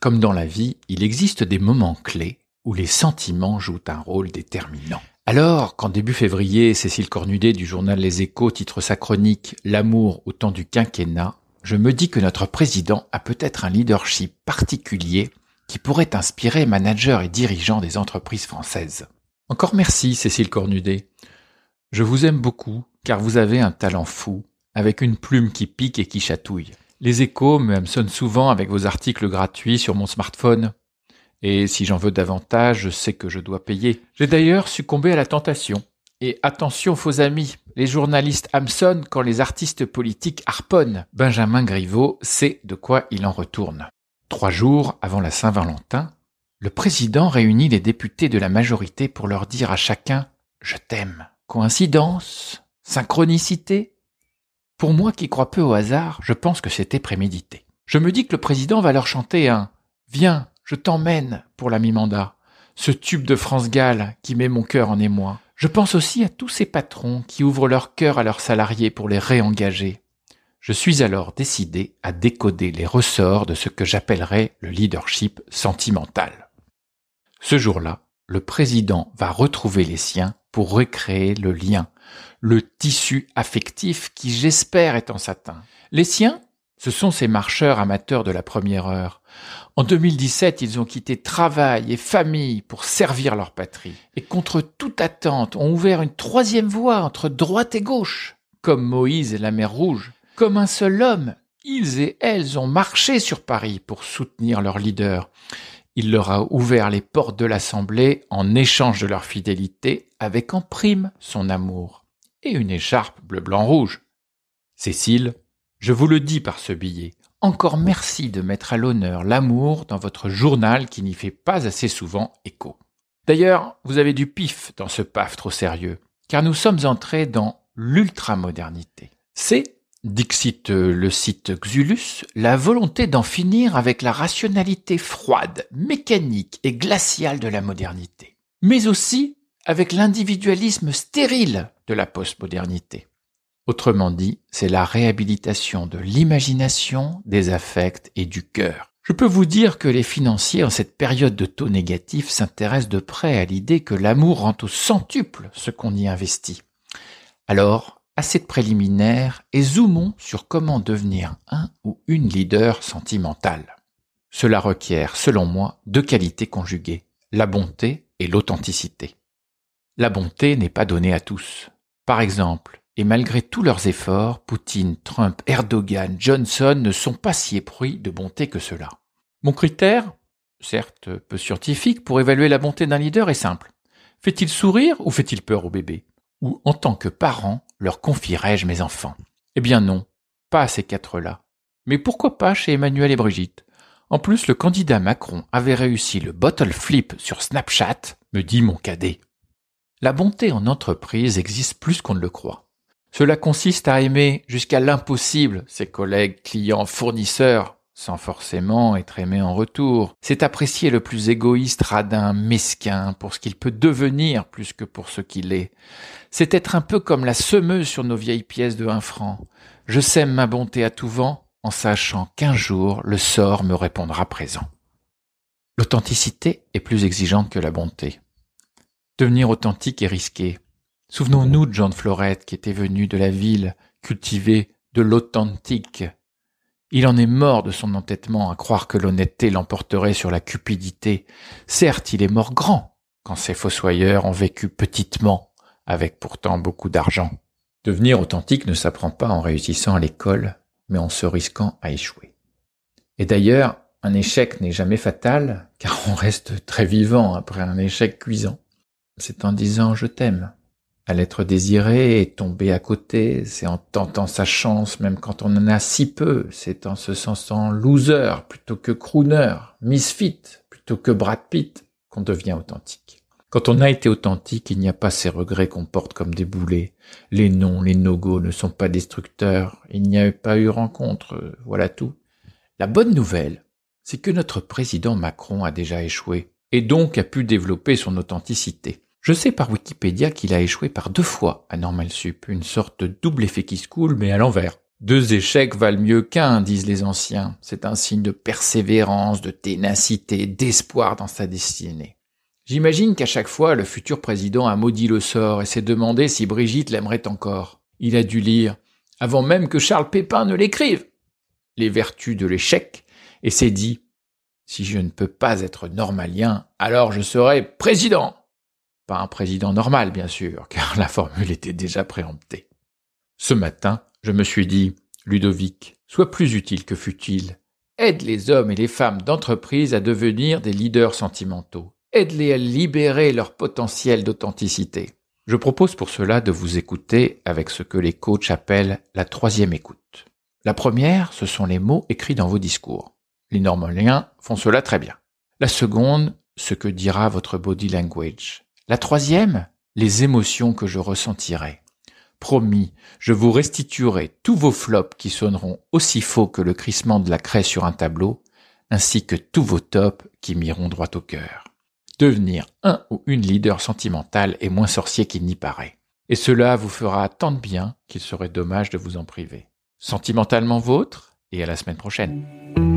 comme dans la vie, il existe des moments clés où les sentiments jouent un rôle déterminant. Alors, quand début février, Cécile Cornudet du journal Les Échos titre sa chronique L'amour au temps du quinquennat, je me dis que notre président a peut-être un leadership particulier qui pourrait inspirer managers et dirigeants des entreprises françaises. Encore merci, Cécile Cornudet. Je vous aime beaucoup, car vous avez un talent fou, avec une plume qui pique et qui chatouille. Les échos me sonnent souvent avec vos articles gratuits sur mon smartphone. Et si j'en veux davantage, je sais que je dois payer. J'ai d'ailleurs succombé à la tentation. Et attention faux amis, les journalistes hameçonnent quand les artistes politiques harponnent. Benjamin Griveaux sait de quoi il en retourne. Trois jours avant la Saint-Valentin, le président réunit les députés de la majorité pour leur dire à chacun ⁇ Je t'aime ⁇ Coïncidence? Synchronicité? Pour moi qui crois peu au hasard, je pense que c'était prémédité. Je me dis que le président va leur chanter un Viens, je t'emmène pour la mi-mandat, ce tube de France Gall qui met mon cœur en émoi. Je pense aussi à tous ces patrons qui ouvrent leur cœur à leurs salariés pour les réengager. Je suis alors décidé à décoder les ressorts de ce que j'appellerais le leadership sentimental. Ce jour-là, le président va retrouver les siens pour recréer le lien, le tissu affectif qui j'espère est en satin. Les siens, ce sont ces marcheurs amateurs de la première heure. En 2017, ils ont quitté travail et famille pour servir leur patrie. Et contre toute attente, ont ouvert une troisième voie entre droite et gauche. Comme Moïse et la mer Rouge. Comme un seul homme, ils et elles ont marché sur Paris pour soutenir leur leader. Il leur a ouvert les portes de l'Assemblée en échange de leur fidélité, avec en prime son amour. Et une écharpe bleu-blanc-rouge. Cécile, je vous le dis par ce billet. Encore merci de mettre à l'honneur l'amour dans votre journal qui n'y fait pas assez souvent écho. D'ailleurs, vous avez du pif dans ce paf trop sérieux, car nous sommes entrés dans l'ultramodernité. C'est, dixit le site Xulus, la volonté d'en finir avec la rationalité froide, mécanique et glaciale de la modernité, mais aussi avec l'individualisme stérile de la postmodernité. Autrement dit, c'est la réhabilitation de l'imagination, des affects et du cœur. Je peux vous dire que les financiers en cette période de taux négatifs s'intéressent de près à l'idée que l'amour rend au centuple ce qu'on y investit. Alors, assez de préliminaires et zoomons sur comment devenir un ou une leader sentimentale. Cela requiert, selon moi, deux qualités conjuguées, la bonté et l'authenticité. La bonté n'est pas donnée à tous. Par exemple, et malgré tous leurs efforts, Poutine, Trump, Erdogan, Johnson ne sont pas si éprouis de bonté que cela. Mon critère, certes peu scientifique, pour évaluer la bonté d'un leader est simple. Fait-il sourire ou fait-il peur au bébé? Ou en tant que parent, leur confierais-je mes enfants? Eh bien non, pas à ces quatre-là. Mais pourquoi pas chez Emmanuel et Brigitte? En plus, le candidat Macron avait réussi le bottle flip sur Snapchat, me dit mon cadet. La bonté en entreprise existe plus qu'on ne le croit. Cela consiste à aimer jusqu'à l'impossible ses collègues, clients, fournisseurs, sans forcément être aimé en retour. C'est apprécier le plus égoïste, radin, mesquin, pour ce qu'il peut devenir plus que pour ce qu'il est. C'est être un peu comme la semeuse sur nos vieilles pièces de un franc. Je sème ma bonté à tout vent, en sachant qu'un jour le sort me répondra présent. L'authenticité est plus exigeante que la bonté. Devenir authentique est risqué. Souvenons-nous de Jean de Florette qui était venu de la ville cultiver de l'authentique. Il en est mort de son entêtement à croire que l'honnêteté l'emporterait sur la cupidité. Certes, il est mort grand quand ses fossoyeurs ont vécu petitement, avec pourtant beaucoup d'argent. Devenir authentique ne s'apprend pas en réussissant à l'école, mais en se risquant à échouer. Et d'ailleurs, un échec n'est jamais fatal, car on reste très vivant après un échec cuisant. C'est en disant je t'aime à l'être désiré et tomber à côté, c'est en tentant sa chance même quand on en a si peu, c'est en se sentant loser plutôt que crooner, misfit plutôt que Brad Pitt qu'on devient authentique. Quand on a été authentique, il n'y a pas ces regrets qu'on porte comme des boulets. Les noms, les no-go ne sont pas destructeurs. Il n'y a pas eu rencontre. Voilà tout. La bonne nouvelle, c'est que notre président Macron a déjà échoué et donc a pu développer son authenticité. Je sais par Wikipédia qu'il a échoué par deux fois à Normal Sup, une sorte de double effet qui se coule, mais à l'envers. Deux échecs valent mieux qu'un, disent les anciens. C'est un signe de persévérance, de ténacité, d'espoir dans sa destinée. J'imagine qu'à chaque fois, le futur président a maudit le sort et s'est demandé si Brigitte l'aimerait encore. Il a dû lire, avant même que Charles Pépin ne l'écrive, les vertus de l'échec et s'est dit, si je ne peux pas être normalien, alors je serai président. Pas un président normal, bien sûr, car la formule était déjà préemptée. Ce matin, je me suis dit, Ludovic, sois plus utile que futile. Aide les hommes et les femmes d'entreprise à devenir des leaders sentimentaux. Aide-les à libérer leur potentiel d'authenticité. Je propose pour cela de vous écouter avec ce que les coachs appellent la troisième écoute. La première, ce sont les mots écrits dans vos discours. Les normaliens font cela très bien. La seconde, ce que dira votre body language. La troisième, les émotions que je ressentirai. Promis, je vous restituerai tous vos flops qui sonneront aussi faux que le crissement de la craie sur un tableau, ainsi que tous vos tops qui m'iront droit au cœur. Devenir un ou une leader sentimentale est moins sorcier qu'il n'y paraît. Et cela vous fera tant de bien qu'il serait dommage de vous en priver. Sentimentalement vôtre, et à la semaine prochaine.